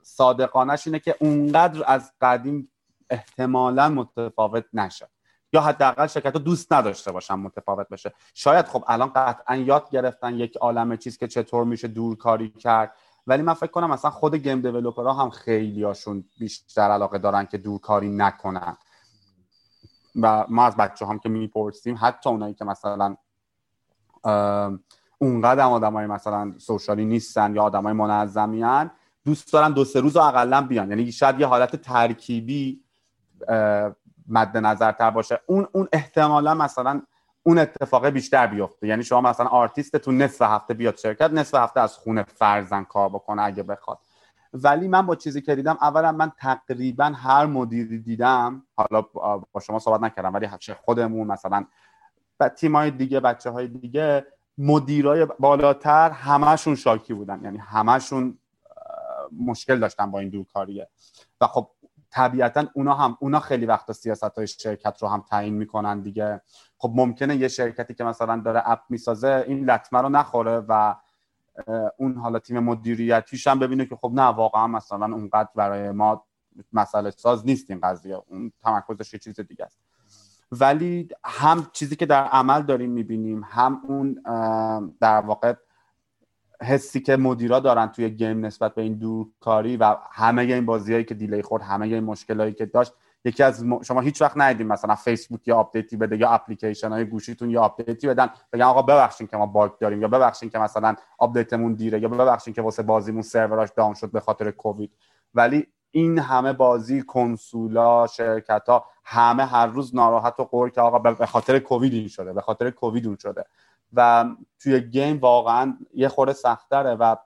صادقانش اینه که اونقدر از قدیم احتمالا متفاوت نشه. یا حداقل شرکت دوست نداشته باشن متفاوت بشه. شاید خب الان قطعا یاد گرفتن یک عالم چیز که چطور میشه دورکاری کرد. ولی من فکر کنم مثلا خود گیم دیولپرها هم خیلی هاشون بیشتر علاقه دارن که دورکاری نکنن. و ما از بچه هم که می‌پرسیم حتی اونایی که مثلا اونقدر آدم های مثلا سوشالی نیستن یا آدم های منظمی هن دوست دارن دو سه روز اقلا بیان. یعنی شاید یه حالت ترکیبی مد نظر تر باشه. اون اون احتمالا مثلا اون اتفاق بیشتر بیفته. یعنی شما مثلا آرتیستتون نصف هفته بیاد شرکت نصف هفته از خونه فرزن کار بکنه اگه بخواد. ولی من با چیزی که دیدم اولا من تقریبا هر مدیری دیدم حالا با شما صحبت نکردم ولی خودمون مثلا تیمای دیگه بچه های دیگه مدیرای بالاتر همشون شاکی بودن. یعنی همشون مشکل داشتن با این دورکاریه و خب طبیعتا اونا هم اونا خیلی وقت سیاست های شرکت رو هم تعیین می‌کنن دیگه. خب ممکنه یه شرکتی که مثلا داره اپ می‌سازه این لطمه رو نخوره و اون حالا تیم مدیریتیش هم ببینه که خب نه واقعا مثلا اونقدر برای ما مسئله ساز نیست این قضیه. اون تمرکزش یه چیز دیگه است. ولی هم چیزی که در عمل داریم می‌بینیم هم اون در واقع حسی که مدیرا دارن توی game نسبت به این دورکاری و همه این بازیهایی که delay خورد همه این مشکلایی که داشت یکی از شما هیچ وقت ندیدیم مثلا فیسبوک یا update ی بده یا اپلیکیشن های گوشیتون یا update ی بدن بگن آقا ببخشید که ما bug داریم یا ببخشید که مثلا update مون دیره یا ببخشید که واسه بازیمون server اش down شد به خاطر کووید. ولی این همه بازی کنسولا شرکت ها همه هر روز ناراحت و غر که آقا به خاطر کووید این شده به خاطر کووید اون شده. و توی game واقعا یه خورده سختره و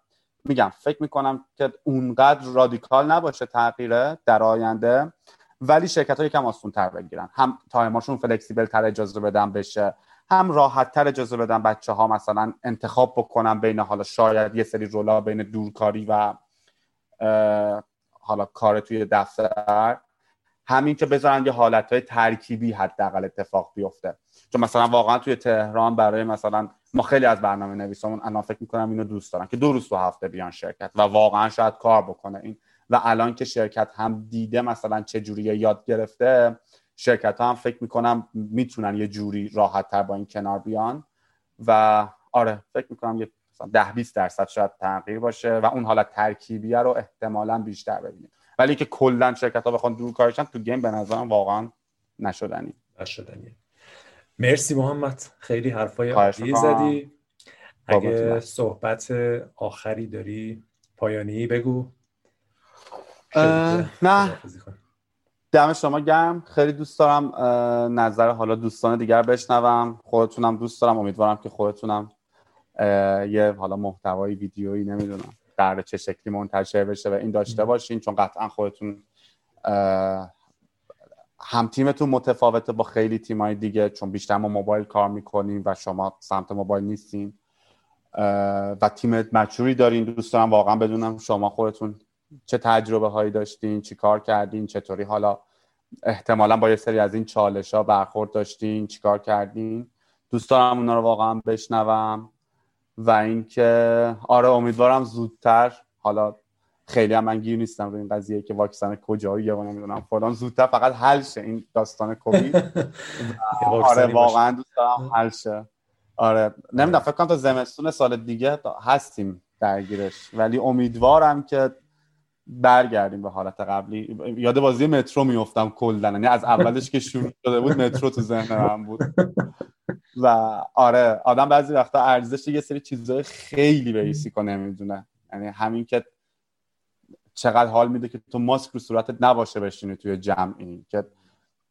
میگم فکر می‌کنم که اونقدر radical نباشه تغییره در آینده ولی شرکت ها یکم آسون تر بگیرن. هم time اشون flexible تر اجازه بدن بشه هم راحت تر اجازه بدن بچه ها مثلا انتخاب بکنن بین حالا شاید یه سری role ا بین دورکاری و حالا کار توی دفتر. همین که بذارن یه حالت های ترکیبی حداقل اتفاق بیفته. چون مثلا واقعا توی تهران برای مثلا ما خیلی از برنامه نویسامون الان فکر می‌کنم اینو دوست دارن که دو روز تو هفته بیان شرکت و واقعا شاید کار بکنه این. و الان که شرکت هم دیده مثلا چه جوری یاد گرفته شرکت ها هم فکر می‌کنم می‌تونن یه جوری راحت تر با این کنار بیان. و آره فکر می‌کنم یه ده 20 درصد شاید تغییر باشه و اون حالت ترکیبیه رو احتمالا بیشتر ببینیم. ولی که کلا شرکت ها بخوان دور کارشن تو گیم به نظرم واقعا نشدنی. نشدنی. مرسی محمد. خیلی حرفای عالی زدی. اگه صحبت آخری داری پایانی بگو. نه. دم شما گرم. خیلی دوست دارم نظر حالا دوستان دیگر بشنوم. خودتونم دوست دارم. امیدوارم که خودتونم یه حالا محتوای ویدیویی نمی‌دونم. در چه شکلی منتشر بشه و این داشته باشین چون قطعا خودتون هم تیمتون متفاوته با خیلی تیمای دیگه چون بیشتر ما موبایل کار می‌کنیم و شما سمت موبایل نیستین. و تیم مچوری دارین دوست دارم واقعا بدونم شما خودتون چه تجربه هایی داشتین چی کار کردین چطوری حالا احتمالا با یه سری از این چالش ها برخورد داشتین چی کار کردین. دوست دارم اونا رو واقعا بشنوم. و اینکه آره امیدوارم زودتر حالا خیلی هم من گیر نیستم رو این قضیه که واکسن کجاییه و نمی‌دونم فلان زودتر فقط حل شه این داستان کووید. [LAUGHS] آره واقعا دوست دارم حل شه. آره نمی‌دونم فکر کنم تا زمستون سال دیگه هستیم درگیرش. ولی امیدوارم که برگردیم به حالت قبلی. یاد بازی مترو میفتم کلا. یعنی از اولش که شروع شده بود مترو تو ذهن من بود. و آره آدم بعضی وقتا ارزش یه سری چیزای خیلی بیسیک نمی‌دونه. یعنی همین که چقدر حال میده که تو ماسک رو صورتت نباشه بشینی توی جمعی که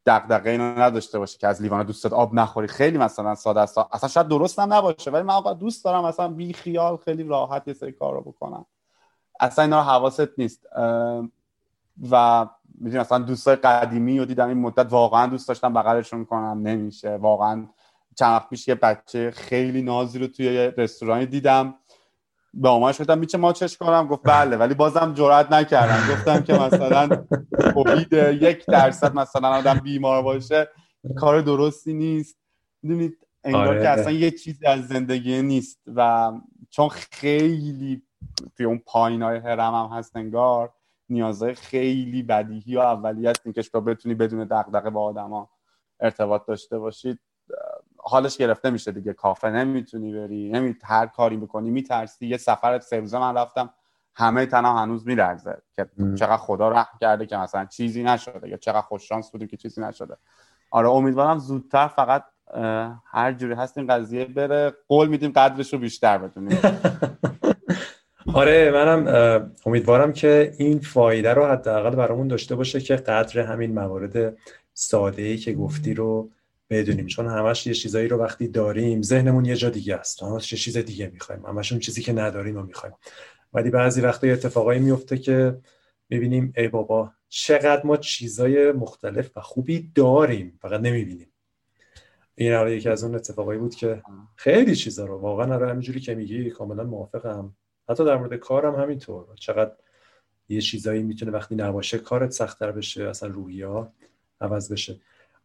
دغدغه اینو نداشته باشی که از لیوان دوستت آب نخوری. خیلی مثلا ساده است. اصلا شاید درست هم نباشه ولی من آقا دوست دارم مثلا بی خیال خیلی راحت یه سری کار رو بکنم. اصلا اینا حواست نیست. و می‌دونی مثلا دوستای قدیمی رو دیدم. این مدت واقعا دوست داشتم بغلشون کنم. نمیشه. واقعا چند وقت پیش یه بچه خیلی نازی رو توی یه رستورانی دیدم. به آمایش گفتم میشه ما چش کنم؟ گفت بله. ولی بازم جرئت نکردم. گفتم که مثلا کووید یک درصد مثلا آدم بیمار باشه کار درستی نیست. می‌دونید انگار آره. که اصلا یه چیزی از زندگی نیست. و چون خیلی توی اون پایین های هرم هم هست انگار. نیازهای خیلی بدیهی و اولیه هست که شما بتونی بدون دغدغه با آدما ارتباط داشته باشید. حالش گرفته میشه دیگه. کافه نمی‌تونی بری نمی هر کاری بکنی میترسی. یه سفر سه روزه من رفتم همه تنها هنوز میلرزه که چقدر خدا رحم کرده که مثلا چیزی نشده یا چقدر خوش شانس بودیم که چیزی نشده. آره امیدوارم زودتر فقط هر جوری هست این قضیه بره. قول میدیم قدرش رو بیشتر بدونیم. [LAUGHS] آره منم امیدوارم که این فایده رو حداقل برامون داشته باشه که قدر همین موارد ساده ای که گفتی رو بدونیم. چون همش یه چیزایی رو وقتی داریم ذهنمون یه جا دیگه است. همش یه چیز دیگه می‌خوایم؟ همشون چیزی که نداریم و می‌خوایم. ولی بعضی وقتا اتفاقایی میفته که می‌بینیم ای بابا چقدر ما چیزای مختلف و خوبی داریم فقط نمی‌بینیم. این آره یکی از اون اتفاقایی بود که خیلی چیزا رو واقعا آره همینجوری که میگی کاملا موافقم. حتی در مورد کارم همینطور. چقدر یه چیزایی می‌تونه وقتی نباشه کارت سختتر بشه اصلا روحیا عوض بشه.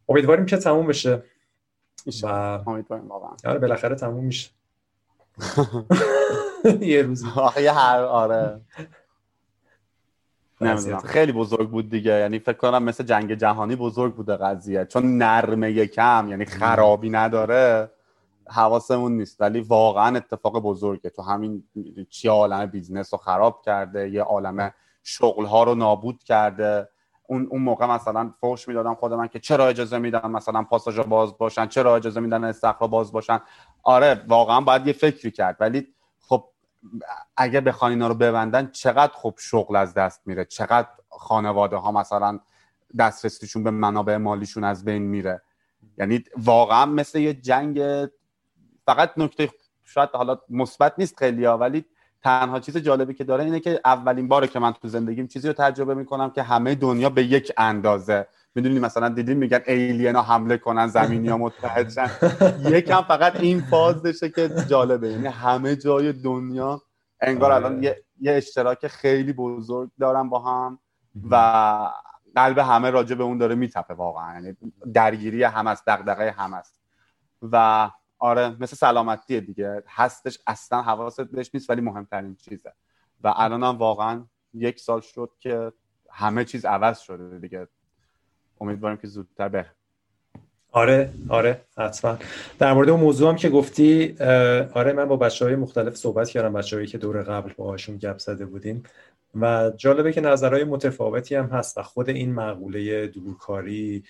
امیدواریم که تموم بشه. و امیدواریم واقعا. آره بالاخره تموم میشه. [LAUGHS] [LAUGHS] یه روز. یه هر آره. خیلی بزرگ بود دیگه. یعنی فکر کنم مثل جنگ جهانی بزرگ بوده قضیه. چون نرمه کم یعنی خرابی نداره. حواسمون نیست ولی واقعا اتفاق بزرگه. تو همین چی عالم business رو خراب کرده یه عالم شغل ها رو نابود کرده. اون اون موقع مثلا فوش می‌دادم خود من که چرا اجازه میدن مثلا پاساژا باز باشن چرا اجازه میدن استخرا باز باشن. آره واقعا باید یه فکری کرد ولی خب اگه بخوان اینا رو ببندن چقدر خب شغل از دست میره؟ چقدر خانواده ها مثلا دسترسیشون به منابع مالیشون از بین میره؟ یعنی واقعا مثل یه جنگ فقط نکته شاید حالا مثبت نیست خیلی ولی تنها چیز جالبی که داره اینه که اولین باره که من تو زندگیم چیزی رو تجربه می‌کنم که همه دنیا به یک اندازه. می‌دونی مثلا دیدیم میگن ایلین ها حمله کنن زمینی ها متحد شن. [LAUGHS] یکم فقط این فازشه که جالبه. یعنی همه جای دنیا انگار الان آره. یه،, یه اشتراک خیلی بزرگ دارن با هم و قلب همه راجع به اون داره میتپه واقعا. یعنی درگیری هم است دغدغه هم است و آره مثل سلامتی دیگه. هستش اصلا حواست بهش نیست ولی مهمترین چیزه. و الان هم واقعا یک سال شد که همه چیز عوض شده دیگه. امیدوارم که زودتر به آره آره حتما. در مورد اون موضوع هم که گفتی آره من با بچه های مختلف صحبت کردم بچه هایی که دور قبل باهاشون گپ زده بودیم. و جالبه که نظرهای متفاوتی هم هست و خود این مقوله دورکاری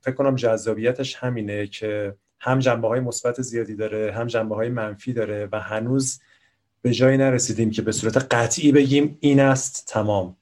فکر کنم جذابیتش همینه که هم جنبه های مثبت زیادی داره هم جنبه های منفی داره و هنوز به جایی نرسیدیم که به صورت قطعی بگیم این است تمام.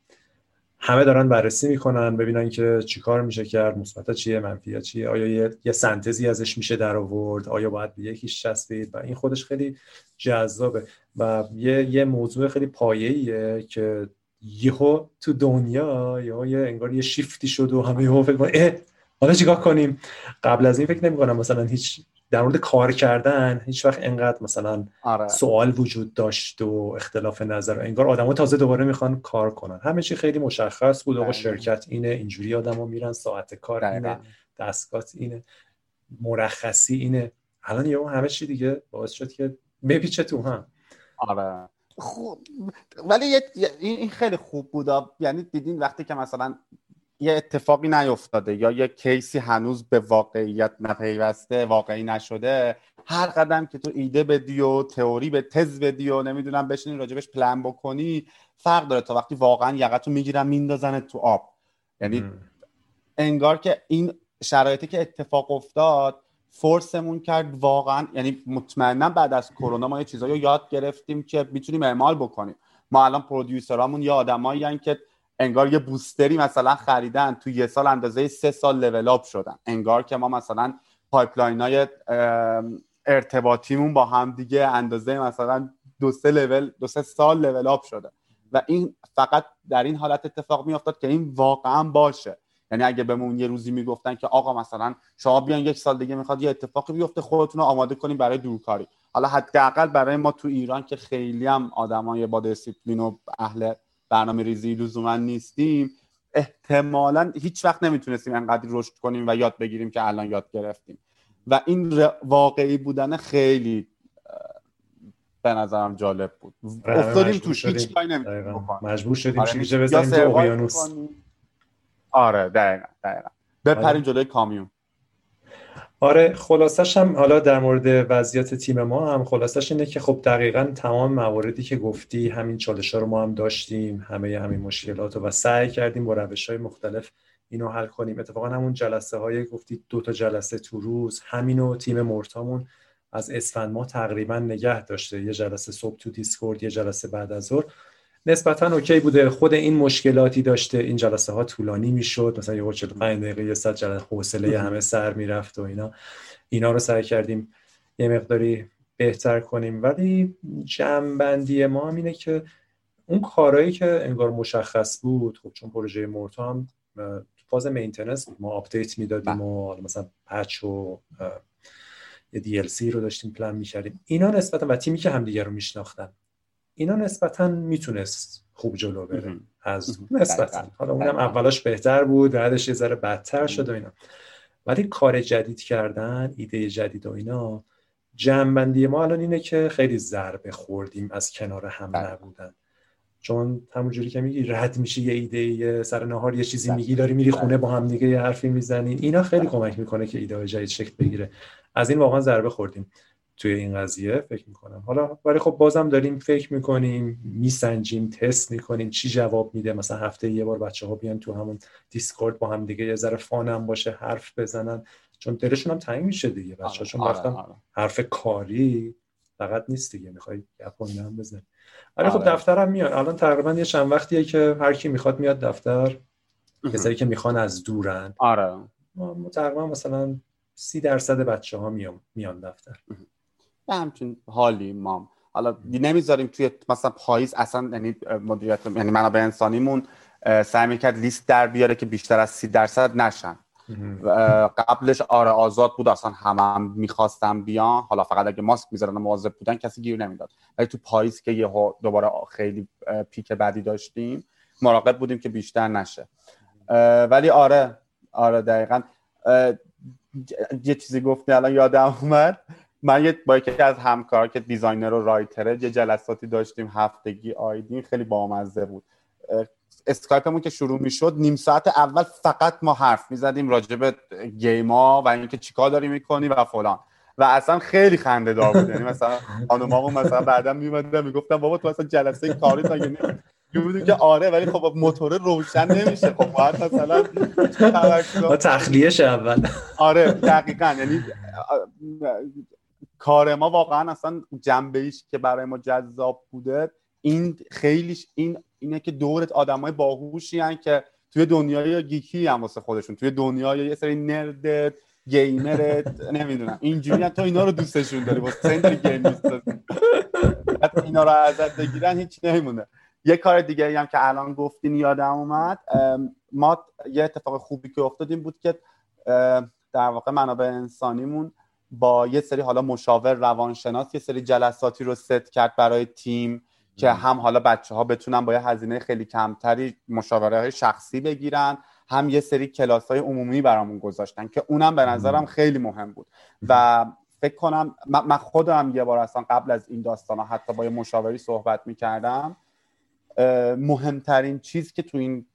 همه دارن بررسی می‌کنن ببینن که چیکار میشه کرد مثبت چیه منفی چیه آیا یه, یه سنتزی ازش میشه در آورد آیا باید به یکیش چسبید و این خودش خیلی جذابه. و یه, یه موضوع خیلی پایه‌ایه که یهو تو دنیا یا یه انگار یه شیفتی شد و همه یهو فکر حالا چیکار کنیم؟ قبل از این فکر نمی کنم مثلا هیچ در مورد کار کردن هیچ وقت انقدر مثلا آره. سوال وجود داشت و اختلاف نظر انگار آدما تازه دوباره می‌خوان کار کنن. همه چی خیلی مشخص بود. آقا شرکت اینه اینجوری آدما میرن ساعت کار اینه دستگاه اینه مرخصی اینه. الان یه همه چی دیگه باعث شد که بپیچه تو هم آره. خوب ولی این خیلی خوب بود. یعنی دیدین وقتی که مثلا یه اتفاقی نیفتاده یا یه کیسی هنوز به واقعیت نپیوسته واقعی نشده هر قدم که تو ایده بدی و تئوری به تز بدی و نمی‌دونم بشینی راجبش پلن بکنی فرق داره. تا وقتی واقعا یقتو می‌گیرن میندازن تو آب. یعنی انگار که این شرایطی که اتفاق افتاد فورسمون کرد واقعا. یعنی مطمئنا بعد از کرونا ما یه چیزایی رو یاد گرفتیم که می‌تونیم اعمال بکنیم. ما الان producer امون یه آدمایی که انگار یه booster ی مثلا خریدن تو یه سال اندازه سه سال level up شدن. انگار که ما مثلا pipeline های ارتباطیمون با هم دیگه اندازه مثلا دو سه لول دو سه سال level up شده. و این فقط در این حالت اتفاق میافتاد که این واقعا باشه. یعنی اگه بهمون یه روزی می‌گفتن که آقا مثلا شما بیاین یک سال دیگه می‌خواد یه اتفاقی بیفته خودتون رو آماده کنیم برای دورکاری. حالا حداقل برای ما تو ایران که خیلی هم آدمای با دیسیپلین و اهل برنامه ریزی لزوما نیستیم. احتمالا هیچ وقت نمی‌تونستیم انقدر رشد کنیم و یاد بگیریم که الان یاد گرفتیم. و این واقعی بودن خیلی به نظرم جالب بود. آره، افتادیم توش هیچ کاری نمی‌تونیم مجبور شدیم آره شیشه بزنیم تو اقیانوس. آره دقیقا دقیقا. بپریم آره. جلوی کامیون. آره خلاصش هم حالا در مورد وضعیت تیم ما هم خلاصش اینه که خب دقیقا تمام مواردی که گفتی همین چالش ها رو ما هم داشتیم همه همین مشکلات رو و سعی کردیم با روش های مختلف اینو حل کنیم. اتفاقا همون جلسه های گفتی دو تا جلسه تو روز همینو تیم مورتامون از اسفند ما تقریبا نگه داشته. یه جلسه صبح تو دیسکورد یه جلسه بعد از ظهر. نسبتا okay بوده. خود این مشکلاتی داشته. این جلسه ها طولانی می‌شد. مثلا یه 45 دقیقه یه ساعت جلسه حوصله همه سر می‌رفت و اینا. اینا رو سعی کردیم یه مقداری بهتر کنیم. ولی جمعبندی ما هم اینه که اون کارهایی که انگار مشخص بود خب چون پروژه مورتا هم تو فاز maintenance ما update می‌دادیم و مثلا patch و یه دی رو داشتیم پلان می‌کردیم. اینا نسبتا و تیمی که همدیگه رو میشناختن. اینا نسبتا می‌تونست خوب جلو بره. از نسبتا. حالا اونم اولاش بهتر بود بعدش یه ذره بدتر شد و اینا. ولی کار جدید کردن ایده جدید و اینا جنبندی ما الان اینه که خیلی ضربه خوردیم از کنار هم بله. نبودن. چون همونجوری که میگی رد میشه یه ایده سر نهار یه چیزی میگی داری میری خونه با هم دیگه یه حرفی می‌زنین اینا خیلی کمک می‌کنه که ایده جدید شکل بگیره. از این واقعا ضربه خوردیم. توی این قضیه فکر می‌کنم. حالا ولی خب بازم داریم فکر می‌کنیم میسنجیم تست می‌کنیم چی جواب میده. مثلا هفته یه بار بچه ها بیان تو همون دیسکورد با هم دیگه یه ذره فانم باشه حرف بزنن. چون دلشون هم تنگ میشه دیگه بچه چون آره، آره. حرف کاری فقط نیست دیگه. می‌خوای گپ هم بزن ولی خب آره. دفترم میاد. الان تقریبا یه چند وقتیه که هر کی می‌خواد میاد دفتر. کسایی که می‌خوان از دورن. آره. ما تقریبا مثلا سی درصد بچه ها میان دفتر. به همچین حالی مام. حالا نمی‌ذاریم توی مثلا پاییز اصلا یعنی مدیریت یعنی منابع انسانیمون سعی می‌کرد لیست در بیاره که بیشتر از سی درصد نشن. قبلش آره آزاد بود اصلا همه هم می‌خواستم بیان. حالا فقط اگه ماسک می‌ذارن و مواظب بودن کسی گیر نمی‌داد. ولی تو پاییز که یه دوباره خیلی peak بعدی داشتیم مراقب بودیم که بیشتر نشه. ولی آره آره دقیقا. یه چیزی گفتی الان یادم اومد. من یه با یکی از همکار که designer و writer ه یه جلساتی داشتیم هفتگی آیدین خیلی بامزه بود. اسکایپمون که شروع می‌شد نیم ساعت اول فقط ما حرف می‌زدیم راجع به گیما و اینکه چیکار داری می‌کنی و فلان. و اصلا خیلی خنده دار بود. یعنی مثلا خانمامون مثلا بعدا میومدن می‌گفتن بابا تو اصلا جلسه کاری تا بودیم که آره ولی خب موتور روشن نمیشه. خب باید مثلا [LAUGHS] تخلیهش اول. آره دقیقا. یعنی کار ما واقعا اصلا جنبه ایش که برای ما جذاب بوده این خیلیش این اینه که دورت آدمای باهوشی که توی دنیای گیکی هم واسه خودشون توی دنیای یه سری نرد گیمر نمی‌دونم اینجوری تو اینا رو دوستشون داری واسه این داری گیم اینا رو ازت بگیرن هیچ نمیمونه. یه کار دیگه هم که الان گفتین یادم اومد ما یه اتفاق خوبی که افتاد این بود که در واقع منابع انسانیمون با یه سری حالا مشاور روانشناس یه سری جلساتی رو ست کرد برای تیم که هم حالا بچه ها بتونن با یه هزینه خیلی کمتری مشاوره های شخصی بگیرن هم یه سری کلاس های عمومی برامون گذاشتن که اونم به نظرم خیلی مهم بود. و فکر کنم من خودم یه بار اصلا قبل از این داستان ها حتی با یه مشاوری صحبت می‌کردم مهمترین چیز که تو این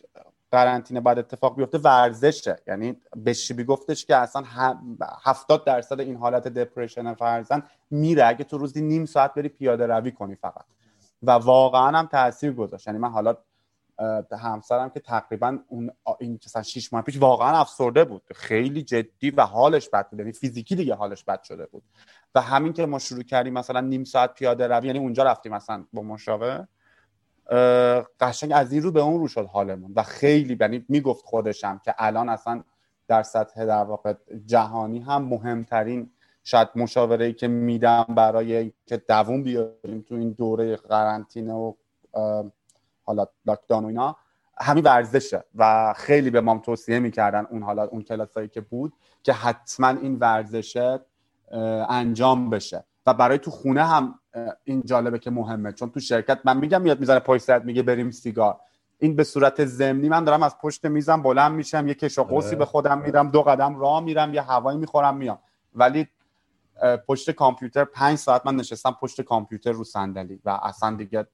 قرنطینه بعد اتفاق بیفته ورزشه. یعنی بشیبی گفتش که اصلا هفتاد درصد این حالت دپرشن فرزن میره. اگه تو روزی نیم ساعت بری پیاده روی کنی فقط. و واقعا هم تاثیر گذاشت. یعنی من حالا همسرم که تقریبا اون این مثلا 6 ماه پیش واقعا افسرده بود. خیلی جدی و حالش بد بود. یعنی فیزیکی دیگه حالش بد شده بود. و همین که ما شروع کردیم مثلا نیم ساعت پیاده روی یعنی اونجا رفتیم مثلا با مشاور قشنگ از این رو به اون رو شد حالمون. و خیلی یعنی می‌گفت خودشم که الان اصلا در سطح در واقع جهانی هم مهمترین شاید مشاوره ای که میدم برای که دووم بیاریم تو این دوره قرنطینه و حالا لاکدان و اینا همین ورزشه. و خیلی به مام توصیه می‌کردن اون حالا اون کلاسایی که بود که حتما این ورزشه انجام بشه. و برای تو خونه هم این جالبه که مهمه. چون تو شرکت من میگم میاد می‌زنه پشت سرت میگه بریم سیگار. این به صورت ضمنی من دارم از پشت میزم بلند میشم یه کش قوسی به خودم میرم دو قدم راه میرم یه هوایی می‌خورم میام. ولی پشت کامپیوتر پنج ساعت من نشستم پشت کامپیوتر رو صندلی و اصلا دیگه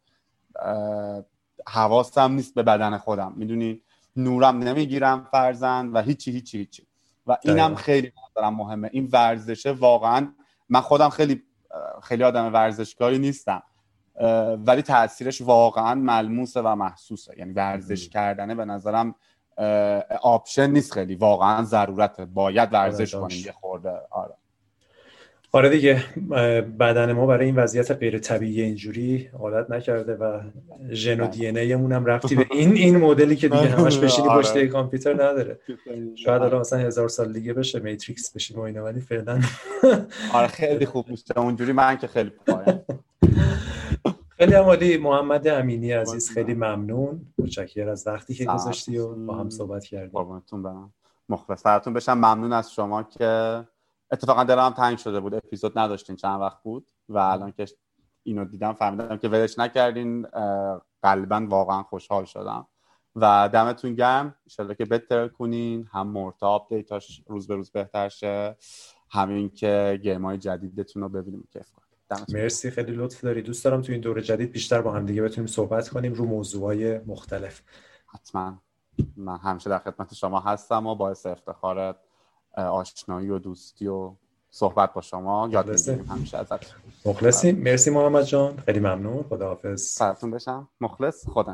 حواسم نیست به بدن خودم. می‌دونی؟ نورم نمی‌گیرم فرزن و هیچی هیچی هیچی. و اینم خیلی دارم مهمه. این ورزشه واقعا من خودم خیلی خیلی آدم ورزشکاری نیستم. ولی تاثیرش واقعا ملموسه و محسوسه. یعنی ورزش کردنه به نظرم option نیست خیلی. واقعا ضرورته. باید ورزش آره، کنیم یه خورده. آره. آره دیگه بدن ما برای این وضعیت غیر طبیعی اینجوری عادت نکرده و ژن و DNA مون رفتی به این این مدلی که دیگه همش بشینی آره. پشت کامپیوتر نداره. شاید حالا مثلا هزار سال دیگه بشه میتریکس بشیم و اینا ولی فعلا [LAUGHS] آره خیلی خوب میشه اونجوری من که خیلی پایم [LAUGHS] خیلی عالی. محمد امینی عزیز خیلی ممنون. متشکرم از وقتی که گذاشتی و با هم صحبت کردیم. قربونتون برم. مخلص. بشم. ممنون از شما که اتفاقا دلم تنگ شده بود. اپیزود نداشتین چند وقت بود و الان که اینو دیدم فهمیدم که ولش نکردین. قلبا واقعا خوشحال شدم. و دمتون گرم. ان که بهتر کنین. هم مرتا دیتاش روز به روز بهتر شه. همین که گیم های جدیدتون رو ببینیم کیف کنیم. مرسی. خیلی لطف داری. دوست دارم تو این دوره جدید بیشتر با هم دیگه بتونیم صحبت کنیم رو موضوعهای مختلف. حتما. من همیشه در خدمت شما هستم و باعث افتخارت آشنایی و دوستی و صحبت با شما. یاد می‌گیریم همیشه ازت مخلصیم. مرسی محمد جان. خیلی ممنون. خداحافظ. سرتون بشم. مخلص. خدا